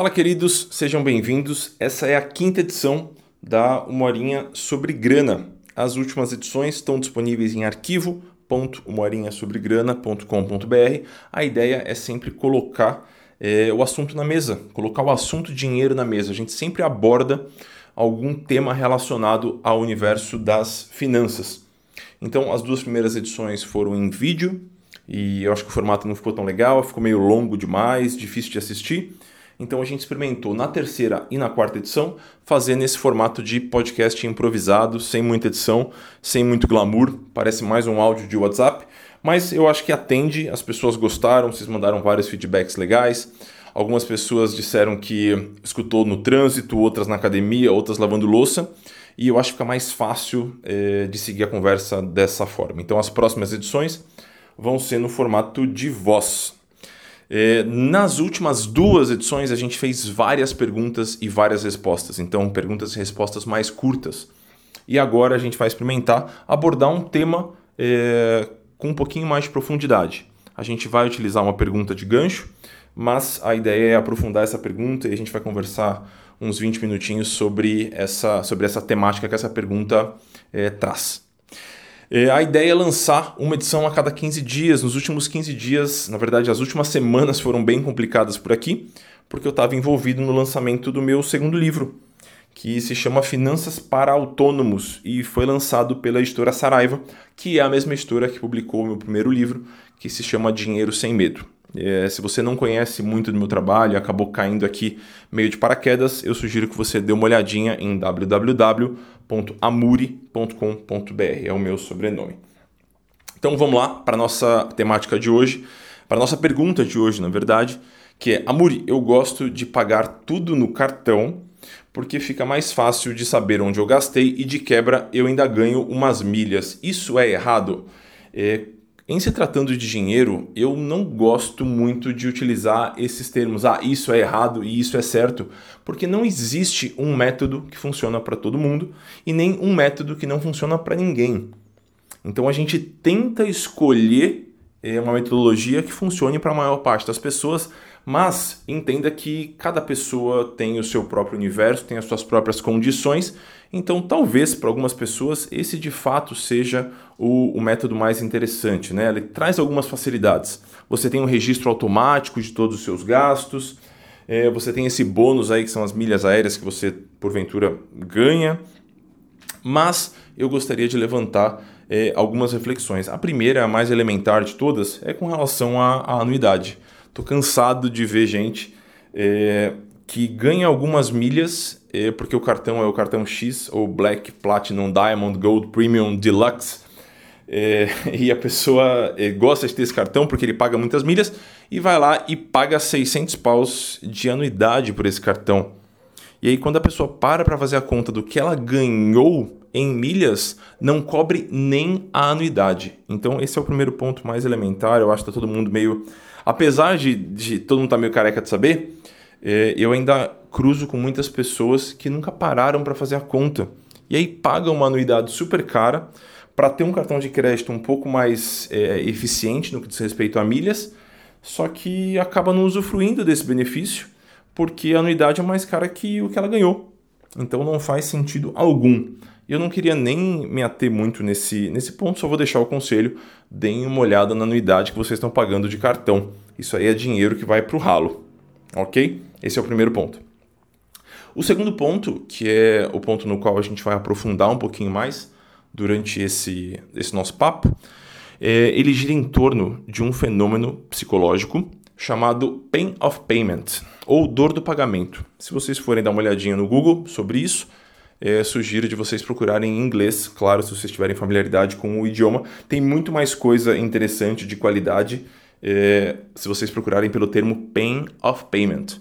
Fala, queridos, sejam bem-vindos. Essa é a quinta edição da Uma Horinha sobre Grana. As últimas edições estão disponíveis em arquivo.umahorinhasobregrana.com.br. A ideia é sempre colocar é, o assunto na mesa, colocar o assunto dinheiro na mesa. A gente sempre aborda algum tema relacionado ao universo das finanças. Então, as duas primeiras edições foram em vídeo e eu acho que o formato não ficou tão legal, ficou meio longo demais, difícil de assistir. Então a gente experimentou na terceira e na quarta edição fazer nesse formato de podcast improvisado, sem muita edição, sem muito glamour, parece mais um áudio de WhatsApp, mas eu acho que atende, as pessoas gostaram, vocês mandaram vários feedbacks legais. Algumas pessoas disseram que escutou no trânsito, outras na academia, outras lavando louça. E eu acho que fica mais fácil é, de seguir a conversa dessa forma. Então, as próximas edições vão ser no formato de voz. É, nas últimas duas edições, a gente fez várias perguntas e várias respostas, então perguntas e respostas mais curtas. E agora a gente vai experimentar abordar um tema é, com um pouquinho mais de profundidade. A gente vai utilizar uma pergunta de gancho, mas a ideia é aprofundar essa pergunta e a gente vai conversar uns 20 minutinhos sobre essa, sobre essa temática que essa pergunta é, traz. É, a ideia é lançar uma edição a cada 15 dias. Nos últimos 15 dias, na verdade, as últimas semanas foram bem complicadas por aqui, porque eu estava envolvido no lançamento do meu segundo livro, que se chama Finanças para Autônomos e foi lançado pela editora Saraiva, que é a mesma editora que publicou o meu primeiro livro, que se chama Dinheiro Sem Medo. É, se você não conhece muito do meu trabalho acabou caindo aqui meio de paraquedas, eu sugiro que você dê uma olhadinha em www.amuri.com.br, é o meu sobrenome. Então vamos lá para a nossa temática de hoje, para a nossa pergunta de hoje, na verdade, que é: Amuri, eu gosto de pagar tudo no cartão porque fica mais fácil de saber onde eu gastei e de quebra eu ainda ganho umas milhas. Isso é errado? É, em se tratando de dinheiro, eu não gosto muito de utilizar esses termos, ah, isso é errado e isso é certo, porque não existe um método que funciona para todo mundo e nem um método que não funciona para ninguém. Então a gente tenta escolher é, uma metodologia que funcione para a maior parte das pessoas, mas entenda que cada pessoa tem o seu próprio universo, tem as suas próprias condições então, talvez para algumas pessoas esse de fato seja o, o, método mais interessante. Né? Ele traz algumas facilidades. Você tem um registro automático de todos os seus gastos, é, você tem esse bônus aí que são as milhas aéreas que você porventura ganha. Mas eu gostaria de levantar é, algumas reflexões. A primeira, a mais elementar de todas, é com relação à, à anuidade. Estou cansado de ver gente é, que ganha algumas milhas, é, porque o cartão é o cartão X, ou Black, Platinum, Diamond, Gold, Premium, Deluxe, é, e a pessoa é, gosta de ter esse cartão porque ele paga muitas milhas, e vai lá e paga 600 paus de anuidade por esse cartão. E aí quando a pessoa para para fazer a conta do que ela ganhou em milhas, não cobre nem a anuidade. Então esse é o primeiro ponto mais elementar, eu acho que tá todo mundo meio... Apesar de, de todo mundo estar tá meio careca de saber, é, eu ainda cruzo com muitas pessoas que nunca pararam para fazer a conta. E aí pagam uma anuidade super cara para ter um cartão de crédito um pouco mais é, eficiente no que diz respeito a milhas, só que acaba não usufruindo desse benefício porque a anuidade é mais cara que o que ela ganhou. Então não faz sentido algum. Eu não queria nem me ater muito nesse, nesse ponto, só vou deixar o conselho: deem uma olhada na anuidade que vocês estão pagando de cartão. Isso aí é dinheiro que vai para o ralo. Ok? Esse é o primeiro ponto. O segundo ponto, que é o ponto no qual a gente vai aprofundar um pouquinho mais durante esse, esse nosso papo, é, ele gira em torno de um fenômeno psicológico chamado pain of payment, ou dor do pagamento. Se vocês forem dar uma olhadinha no Google sobre isso, é, sugiro de vocês procurarem em inglês, claro, se vocês tiverem familiaridade com o idioma. Tem muito mais coisa interessante de qualidade é, se vocês procurarem pelo termo pain of payment.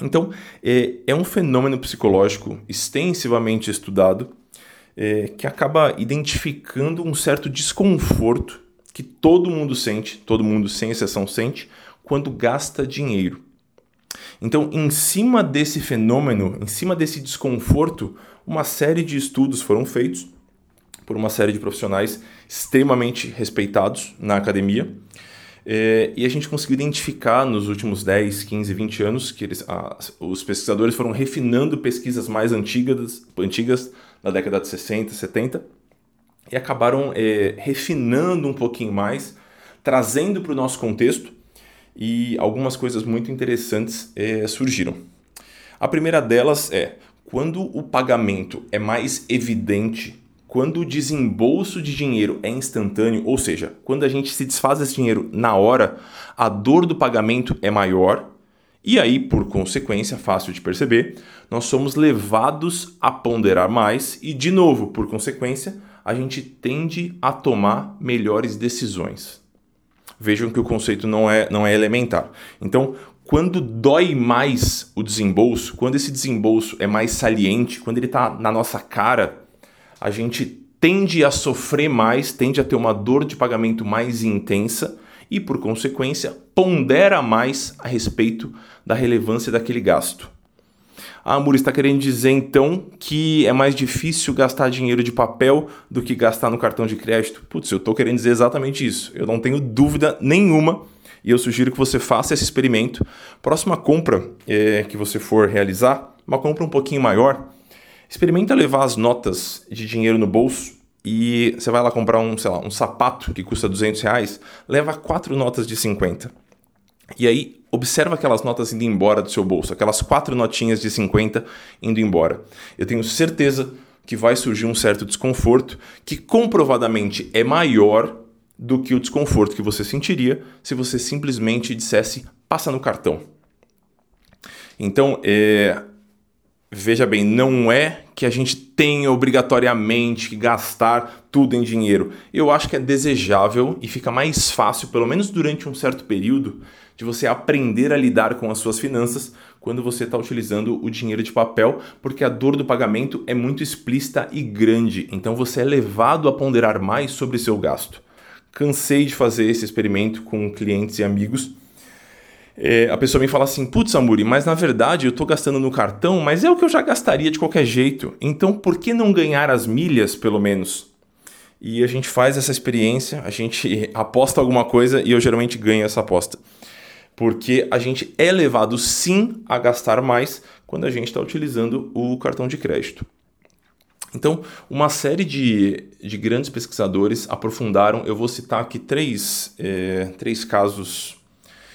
Então, é, é um fenômeno psicológico extensivamente estudado é, que acaba identificando um certo desconforto que todo mundo sente, todo mundo sem exceção sente, quando gasta dinheiro. Então, em cima desse fenômeno, em cima desse desconforto, uma série de estudos foram feitos por uma série de profissionais extremamente respeitados na academia É, e a gente conseguiu identificar nos últimos 10, 15, 20 anos que eles, os pesquisadores foram refinando pesquisas mais antigas, antigas na década de 60, 70 e acabaram é, refinando um pouquinho mais, trazendo para o nosso contexto e algumas coisas muito interessantes é, surgiram. A primeira delas é quando o pagamento é mais evidente quando o desembolso de dinheiro é instantâneo, ou seja, quando a gente se desfaz desse dinheiro na hora, a dor do pagamento é maior e aí, por consequência, fácil de perceber, nós somos levados a ponderar mais e, de novo, por consequência, a gente tende a tomar melhores decisões. Vejam que o conceito não é, não é elementar. Então, quando dói mais o desembolso, quando esse desembolso é mais saliente, quando ele está na nossa cara, a gente tende a sofrer mais, tende a ter uma dor de pagamento mais intensa e, por consequência, pondera mais a respeito da relevância daquele gasto. A Amur está querendo dizer então que é mais difícil gastar dinheiro de papel do que gastar no cartão de crédito? Putz, eu estou querendo dizer exatamente isso. Eu não tenho dúvida nenhuma e eu sugiro que você faça esse experimento. Próxima compra é, que você for realizar, uma compra um pouquinho maior, Experimenta levar as notas de dinheiro no bolso e você vai lá comprar um, sei lá, um sapato que custa 200 reais, leva quatro notas de 50. E aí, observa aquelas notas indo embora do seu bolso, aquelas quatro notinhas de 50 indo embora. Eu tenho certeza que vai surgir um certo desconforto que comprovadamente é maior do que o desconforto que você sentiria se você simplesmente dissesse passa no cartão. Então, é, Veja bem, não é que a gente tenha obrigatoriamente que gastar tudo em dinheiro. Eu acho que é desejável e fica mais fácil, pelo menos durante um certo período, de você aprender a lidar com as suas finanças quando você está utilizando o dinheiro de papel, porque a dor do pagamento é muito explícita e grande, então você é levado a ponderar mais sobre seu gasto. Cansei de fazer esse experimento com clientes e amigos é, a pessoa me fala assim, putz, Amuri, mas na verdade eu estou gastando no cartão, mas é o que eu já gastaria de qualquer jeito. Então por que não ganhar as milhas, pelo menos? E a gente faz essa experiência, a gente aposta alguma coisa e eu geralmente ganho essa aposta. Porque a gente é levado sim a gastar mais quando a gente está utilizando o cartão de crédito. Então, uma série de, de grandes pesquisadores aprofundaram, eu vou citar aqui três, é, três casos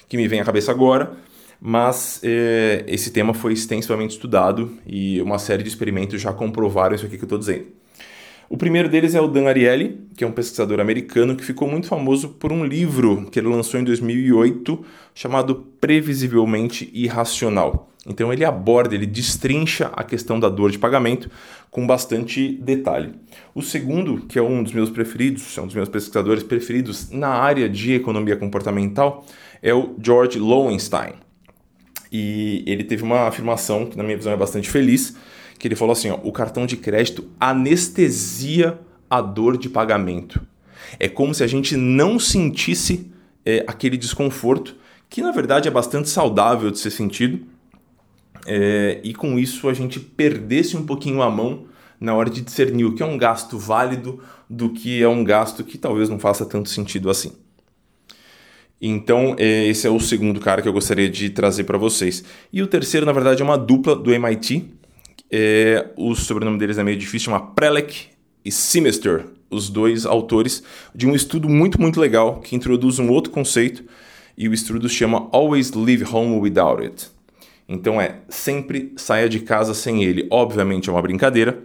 que me vem à cabeça agora, mas é, esse tema foi extensivamente estudado e uma série de experimentos já comprovaram isso aqui que eu estou dizendo. O primeiro deles é o Dan Ariely, que é um pesquisador americano que ficou muito famoso por um livro que ele lançou em 2008 chamado Previsivelmente Irracional. Então ele aborda, ele destrincha a questão da dor de pagamento com bastante detalhe. O segundo, que é um dos meus preferidos, é um dos meus pesquisadores preferidos na área de economia comportamental, é o George Lowenstein. E ele teve uma afirmação que, na minha visão, é bastante feliz, que ele falou assim: ó, o cartão de crédito anestesia a dor de pagamento. É como se a gente não sentisse é, aquele desconforto, que na verdade é bastante saudável de ser sentido, é, e com isso a gente perdesse um pouquinho a mão na hora de discernir o que é um gasto válido do que é um gasto que talvez não faça tanto sentido assim. Então, é, esse é o segundo cara que eu gostaria de trazer para vocês. E o terceiro, na verdade, é uma dupla do MIT. É, o sobrenome deles é meio difícil, chama Prelec e Semester, os dois autores de um estudo muito, muito legal que introduz um outro conceito e o estudo chama Always Leave Home Without It. Então é sempre saia de casa sem ele. Obviamente é uma brincadeira,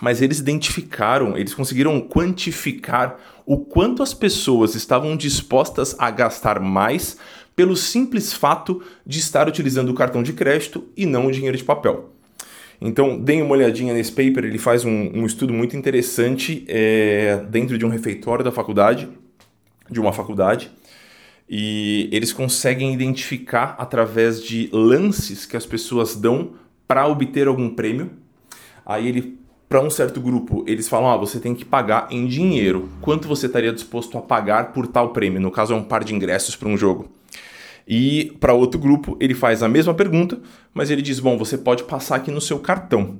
mas eles identificaram, eles conseguiram quantificar o quanto as pessoas estavam dispostas a gastar mais pelo simples fato de estar utilizando o cartão de crédito e não o dinheiro de papel. Então, deem uma olhadinha nesse paper, ele faz um, um estudo muito interessante é, dentro de um refeitório da faculdade, de uma faculdade, e eles conseguem identificar através de lances que as pessoas dão para obter algum prêmio. Aí ele para um certo grupo, eles falam: ah, você tem que pagar em dinheiro. Quanto você estaria disposto a pagar por tal prêmio? No caso, é um par de ingressos para um jogo. E para outro grupo, ele faz a mesma pergunta, mas ele diz: bom, você pode passar aqui no seu cartão.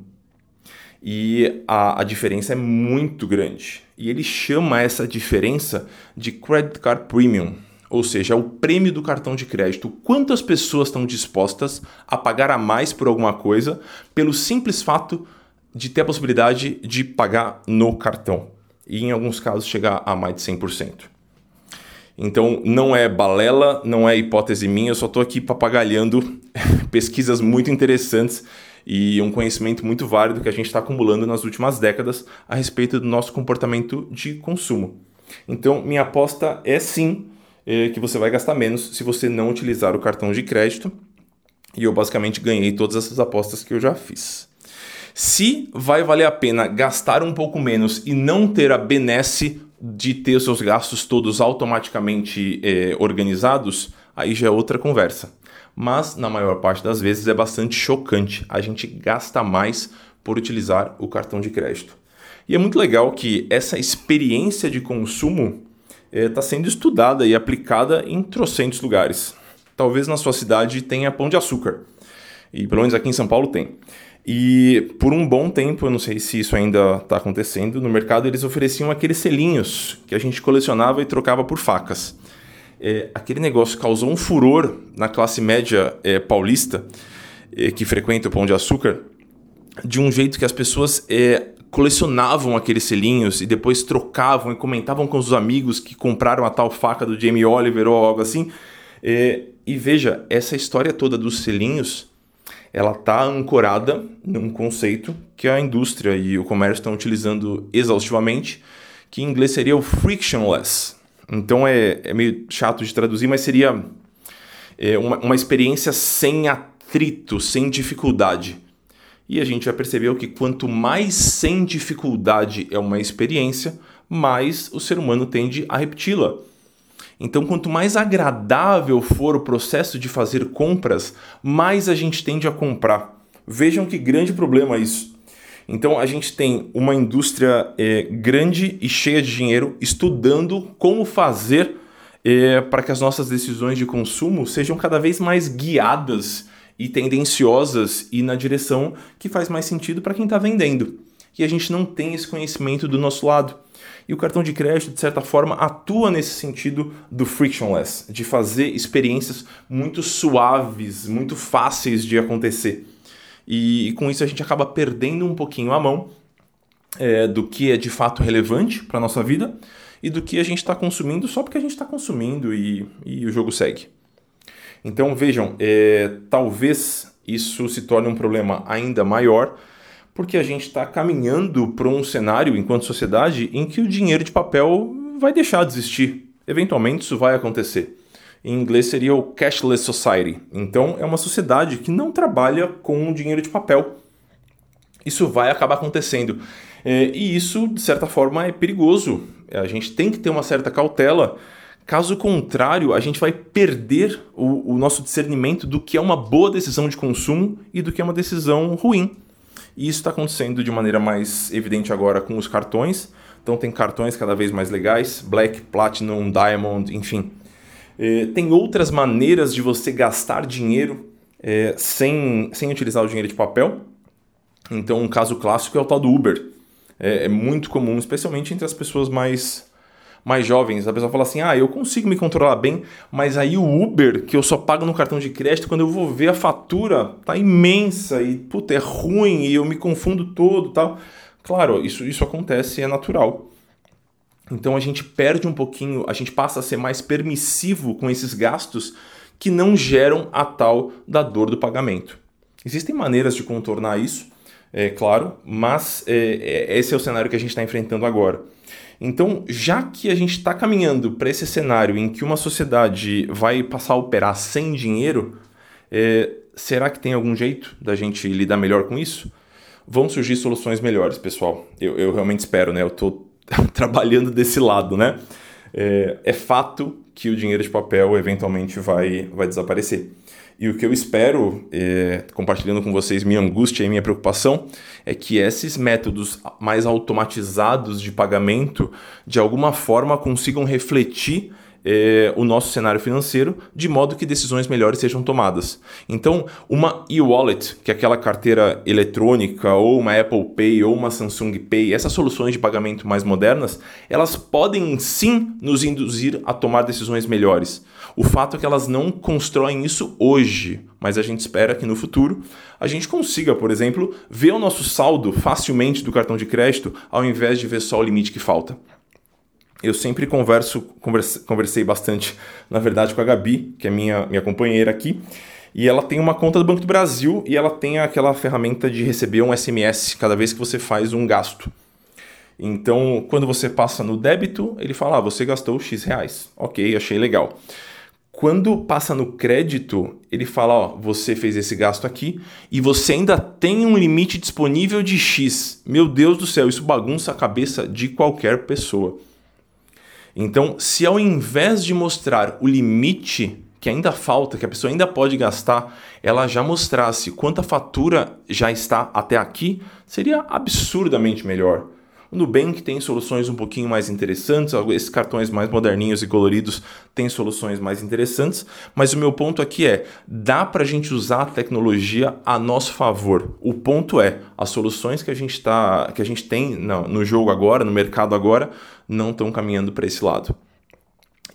E a, a diferença é muito grande. E ele chama essa diferença de Credit Card Premium ou seja, o prêmio do cartão de crédito. Quantas pessoas estão dispostas a pagar a mais por alguma coisa pelo simples fato de ter a possibilidade de pagar no cartão? E em alguns casos chegar a mais de 100%. Então não é balela, não é hipótese minha, eu só estou aqui papagalhando pesquisas muito interessantes e um conhecimento muito válido que a gente está acumulando nas últimas décadas a respeito do nosso comportamento de consumo. Então, minha aposta é sim é, que você vai gastar menos se você não utilizar o cartão de crédito. E eu basicamente ganhei todas essas apostas que eu já fiz. Se vai valer a pena gastar um pouco menos e não ter a benesse de ter os seus gastos todos automaticamente é, organizados, aí já é outra conversa. Mas na maior parte das vezes é bastante chocante. A gente gasta mais por utilizar o cartão de crédito. E é muito legal que essa experiência de consumo está é, sendo estudada e aplicada em trocentos lugares. Talvez na sua cidade tenha pão de açúcar. E pelo menos aqui em São Paulo tem. E por um bom tempo, eu não sei se isso ainda está acontecendo, no mercado eles ofereciam aqueles selinhos que a gente colecionava e trocava por facas. É, aquele negócio causou um furor na classe média é, paulista é, que frequenta o Pão de Açúcar, de um jeito que as pessoas é, colecionavam aqueles selinhos e depois trocavam e comentavam com os amigos que compraram a tal faca do Jamie Oliver ou algo assim. É, e veja, essa história toda dos selinhos ela está ancorada num conceito que a indústria e o comércio estão utilizando exaustivamente, que em inglês seria o frictionless. Então é, é meio chato de traduzir, mas seria é, uma, uma experiência sem atrito, sem dificuldade. E a gente já percebeu que quanto mais sem dificuldade é uma experiência, mais o ser humano tende a repeti-la. Então, quanto mais agradável for o processo de fazer compras, mais a gente tende a comprar. Vejam que grande problema isso. Então, a gente tem uma indústria é, grande e cheia de dinheiro estudando como fazer é, para que as nossas decisões de consumo sejam cada vez mais guiadas e tendenciosas e na direção que faz mais sentido para quem está vendendo. E a gente não tem esse conhecimento do nosso lado. E o cartão de crédito, de certa forma, atua nesse sentido do frictionless, de fazer experiências muito suaves, muito fáceis de acontecer. E, e com isso a gente acaba perdendo um pouquinho a mão é, do que é de fato relevante para a nossa vida e do que a gente está consumindo só porque a gente está consumindo e, e o jogo segue. Então vejam, é, talvez isso se torne um problema ainda maior porque a gente está caminhando para um cenário, enquanto sociedade, em que o dinheiro de papel vai deixar de existir. Eventualmente isso vai acontecer. Em inglês seria o cashless society. Então é uma sociedade que não trabalha com dinheiro de papel. Isso vai acabar acontecendo. É, e isso, de certa forma, é perigoso. A gente tem que ter uma certa cautela. Caso contrário, a gente vai perder o, o nosso discernimento do que é uma boa decisão de consumo e do que é uma decisão ruim. E isso está acontecendo de maneira mais evidente agora com os cartões. Então tem cartões cada vez mais legais, Black, Platinum, Diamond, enfim. É, tem outras maneiras de você gastar dinheiro é, sem, sem utilizar o dinheiro de papel. Então um caso clássico é o tal do Uber. É, é muito comum, especialmente entre as pessoas mais mais jovens, a pessoa fala assim: ah, eu consigo me controlar bem, mas aí o Uber, que eu só pago no cartão de crédito, quando eu vou ver a fatura, tá imensa e puta, é ruim e eu me confundo todo tal. Claro, isso, isso acontece, é natural. Então a gente perde um pouquinho, a gente passa a ser mais permissivo com esses gastos que não geram a tal da dor do pagamento. Existem maneiras de contornar isso, é claro, mas é, é, esse é o cenário que a gente está enfrentando agora. Então, já que a gente está caminhando para esse cenário em que uma sociedade vai passar a operar sem dinheiro, é, será que tem algum jeito da gente lidar melhor com isso? Vão surgir soluções melhores, pessoal. Eu, eu realmente espero, né? Eu estou trabalhando desse lado, né? É, é fato que o dinheiro de papel eventualmente vai, vai desaparecer. E o que eu espero, é, compartilhando com vocês minha angústia e minha preocupação, é que esses métodos mais automatizados de pagamento, de alguma forma, consigam refletir é, o nosso cenário financeiro de modo que decisões melhores sejam tomadas. Então, uma e-wallet, que é aquela carteira eletrônica, ou uma Apple Pay, ou uma Samsung Pay, essas soluções de pagamento mais modernas, elas podem sim nos induzir a tomar decisões melhores. O fato é que elas não constroem isso hoje, mas a gente espera que no futuro a gente consiga, por exemplo, ver o nosso saldo facilmente do cartão de crédito ao invés de ver só o limite que falta eu sempre converso, converse, conversei bastante, na verdade, com a Gabi, que é minha, minha companheira aqui, e ela tem uma conta do Banco do Brasil e ela tem aquela ferramenta de receber um SMS cada vez que você faz um gasto. Então, quando você passa no débito, ele fala: ah, você gastou X reais. Ok, achei legal. Quando passa no crédito, ele fala: ó, você fez esse gasto aqui e você ainda tem um limite disponível de X. Meu Deus do céu, isso bagunça a cabeça de qualquer pessoa. Então, se ao invés de mostrar o limite que ainda falta, que a pessoa ainda pode gastar, ela já mostrasse quanta fatura já está até aqui, seria absurdamente melhor. O Nubank tem soluções um pouquinho mais interessantes, esses cartões mais moderninhos e coloridos têm soluções mais interessantes, mas o meu ponto aqui é: dá para a gente usar a tecnologia a nosso favor. O ponto é, as soluções que a gente, tá, que a gente tem no, no jogo agora, no mercado agora, não estão caminhando para esse lado.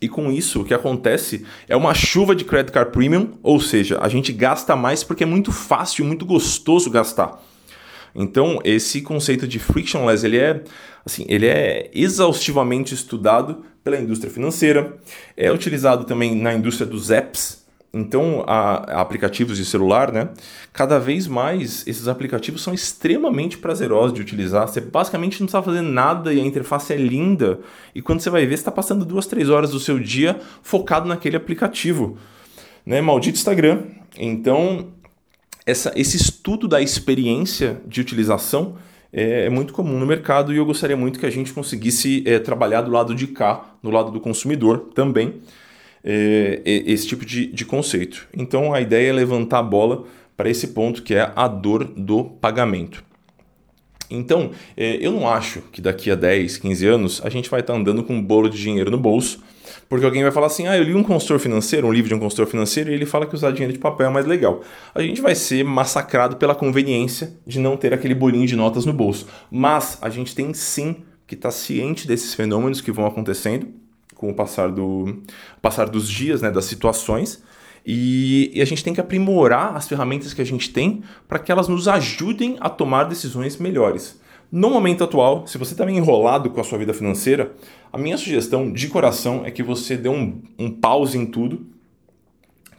E com isso, o que acontece é uma chuva de credit card premium, ou seja, a gente gasta mais porque é muito fácil, muito gostoso gastar. Então, esse conceito de frictionless, ele é, assim, ele é exaustivamente estudado pela indústria financeira, é utilizado também na indústria dos apps, então, a, a aplicativos de celular, né? Cada vez mais esses aplicativos são extremamente prazerosos de utilizar. Você basicamente não está fazendo nada e a interface é linda. E quando você vai ver, você está passando duas, três horas do seu dia focado naquele aplicativo. Né? Maldito Instagram. Então, essa, esse estudo da experiência de utilização é, é, muito comum no mercado e eu gostaria muito que a gente conseguisse é, trabalhar do lado de cá, do lado do consumidor também, é, esse tipo de, de conceito. Então a ideia é levantar a bola para esse ponto que é a dor do pagamento. Então, é, eu não acho que daqui a 10, 15 anos a gente vai estar tá andando com um bolo de dinheiro no bolso porque alguém vai falar assim: ah, eu li um consultor financeiro, um livro de um consultor financeiro, e ele fala que usar dinheiro de papel é mais legal. A gente vai ser massacrado pela conveniência de não ter aquele bolinho de notas no bolso. Mas a gente tem sim que estar tá ciente desses fenômenos que vão acontecendo com o passar, do, passar dos dias, né, das situações. E, e, a gente tem que aprimorar as ferramentas que a gente tem para que elas nos ajudem a tomar decisões melhores. No momento atual, se você está meio enrolado com a sua vida financeira, a minha sugestão de coração é que você dê um, um pause em tudo,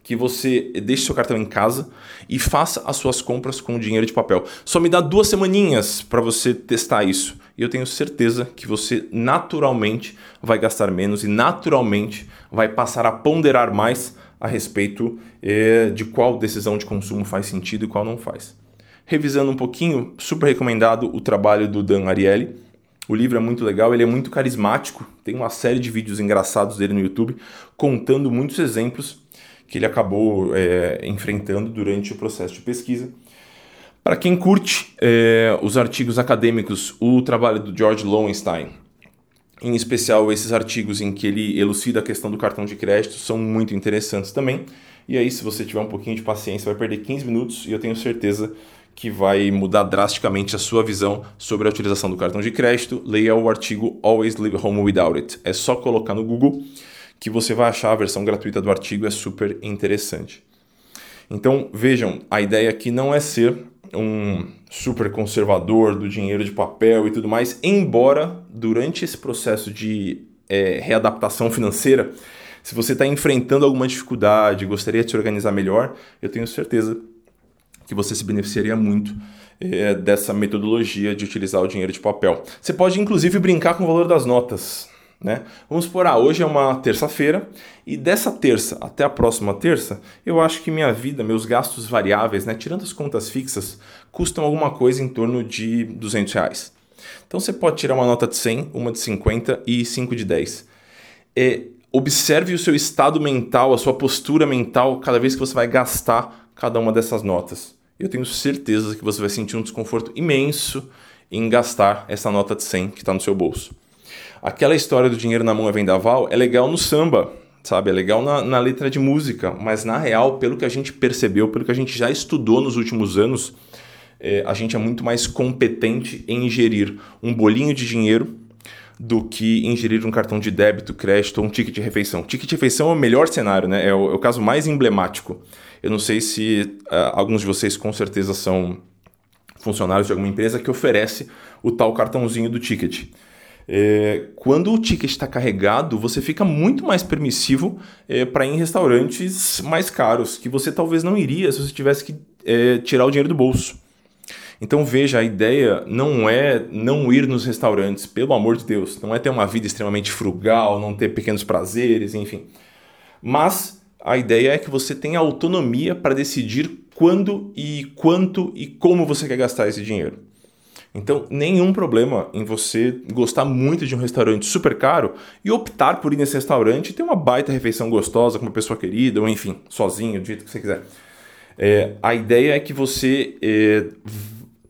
que você deixe seu cartão em casa e faça as suas compras com dinheiro de papel. Só me dá duas semaninhas para você testar isso. E eu tenho certeza que você naturalmente vai gastar menos e naturalmente vai passar a ponderar mais a respeito eh, de qual decisão de consumo faz sentido e qual não faz revisando um pouquinho, super recomendado o trabalho do Dan Ariely. O livro é muito legal, ele é muito carismático, tem uma série de vídeos engraçados dele no YouTube contando muitos exemplos que ele acabou é, enfrentando durante o processo de pesquisa. Para quem curte é, os artigos acadêmicos, o trabalho do George Lowenstein, em especial esses artigos em que ele elucida a questão do cartão de crédito, são muito interessantes também. E aí, se você tiver um pouquinho de paciência, vai perder 15 minutos e eu tenho certeza que vai mudar drasticamente a sua visão sobre a utilização do cartão de crédito, leia o artigo Always Leave Home Without It. É só colocar no Google que você vai achar a versão gratuita do artigo, é super interessante. Então, vejam, a ideia aqui não é ser um super conservador do dinheiro de papel e tudo mais, embora durante esse processo de é, readaptação financeira, se você está enfrentando alguma dificuldade, gostaria de se organizar melhor, eu tenho certeza que você se beneficiaria muito é, dessa metodologia de utilizar o dinheiro de papel. Você pode inclusive brincar com o valor das notas. Né? Vamos supor, ah, hoje é uma terça-feira e dessa terça até a próxima terça, eu acho que minha vida, meus gastos variáveis, né, tirando as contas fixas, custam alguma coisa em torno de 200 reais. Então você pode tirar uma nota de 100, uma de 50 e 5 de 10. É, observe o seu estado mental, a sua postura mental cada vez que você vai gastar cada uma dessas notas eu tenho certeza que você vai sentir um desconforto imenso em gastar essa nota de 100 que está no seu bolso. Aquela história do dinheiro na mão é vendaval é legal no samba, sabe? É legal na, na letra de música, mas na real, pelo que a gente percebeu, pelo que a gente já estudou nos últimos anos, é, a gente é muito mais competente em ingerir um bolinho de dinheiro do que ingerir um cartão de débito, crédito ou um ticket de refeição. Ticket de refeição é o melhor cenário, né? É o, é o caso mais emblemático. Eu não sei se uh, alguns de vocês com certeza são funcionários de alguma empresa que oferece o tal cartãozinho do ticket. É, quando o ticket está carregado, você fica muito mais permissivo é, para ir em restaurantes mais caros, que você talvez não iria se você tivesse que é, tirar o dinheiro do bolso. Então veja, a ideia não é não ir nos restaurantes, pelo amor de Deus, não é ter uma vida extremamente frugal, não ter pequenos prazeres, enfim. Mas a ideia é que você tenha autonomia para decidir quando e quanto e como você quer gastar esse dinheiro. Então, nenhum problema em você gostar muito de um restaurante super caro e optar por ir nesse restaurante e ter uma baita refeição gostosa com uma pessoa querida, ou enfim, sozinho, do jeito que você quiser. É, a ideia é que você é,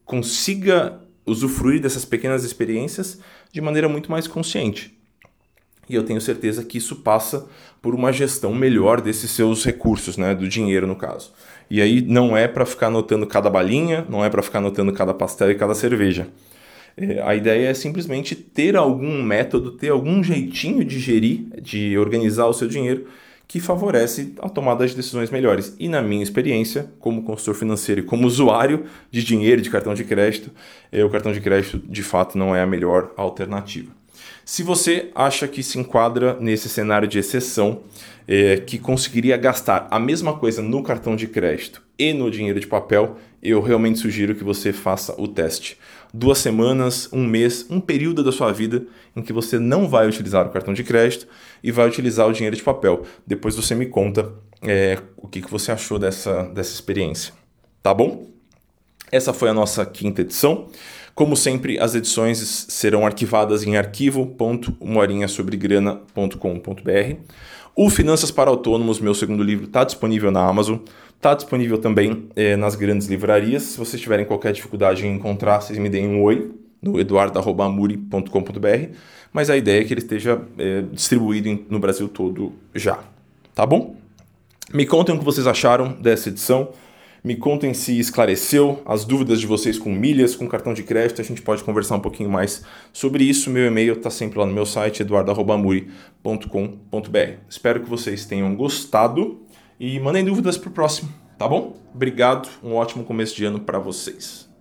consiga usufruir dessas pequenas experiências de maneira muito mais consciente. E eu tenho certeza que isso passa por uma gestão melhor desses seus recursos, né, do dinheiro no caso. E aí não é para ficar anotando cada balinha, não é para ficar anotando cada pastel e cada cerveja. É, a ideia é simplesmente ter algum método, ter algum jeitinho de gerir, de organizar o seu dinheiro que favorece a tomada de decisões melhores. E na minha experiência, como consultor financeiro e como usuário de dinheiro, de cartão de crédito, é, o cartão de crédito de fato não é a melhor alternativa. Se você acha que se enquadra nesse cenário de exceção, é, que conseguiria gastar a mesma coisa no cartão de crédito e no dinheiro de papel, eu realmente sugiro que você faça o teste. Duas semanas, um mês, um período da sua vida em que você não vai utilizar o cartão de crédito e vai utilizar o dinheiro de papel. Depois você me conta é, o que, que você achou dessa, dessa experiência. Tá bom? Essa foi a nossa quinta edição. Como sempre, as edições serão arquivadas em arquivo.morinhasobregrana.com.br. O Finanças para Autônomos, meu segundo livro, está disponível na Amazon, está disponível também é, nas grandes livrarias. Se vocês tiverem qualquer dificuldade em encontrar, vocês me deem um oi no eduardo.amuri.com.br, mas a ideia é que ele esteja é, distribuído no Brasil todo já, tá bom? Me contem o que vocês acharam dessa edição. Me contem se esclareceu as dúvidas de vocês com milhas, com cartão de crédito. A gente pode conversar um pouquinho mais sobre isso. Meu e-mail está sempre lá no meu site, eduardo.muri.com.br. Espero que vocês tenham gostado e mandem dúvidas para o próximo, tá bom? Obrigado, um ótimo começo de ano para vocês.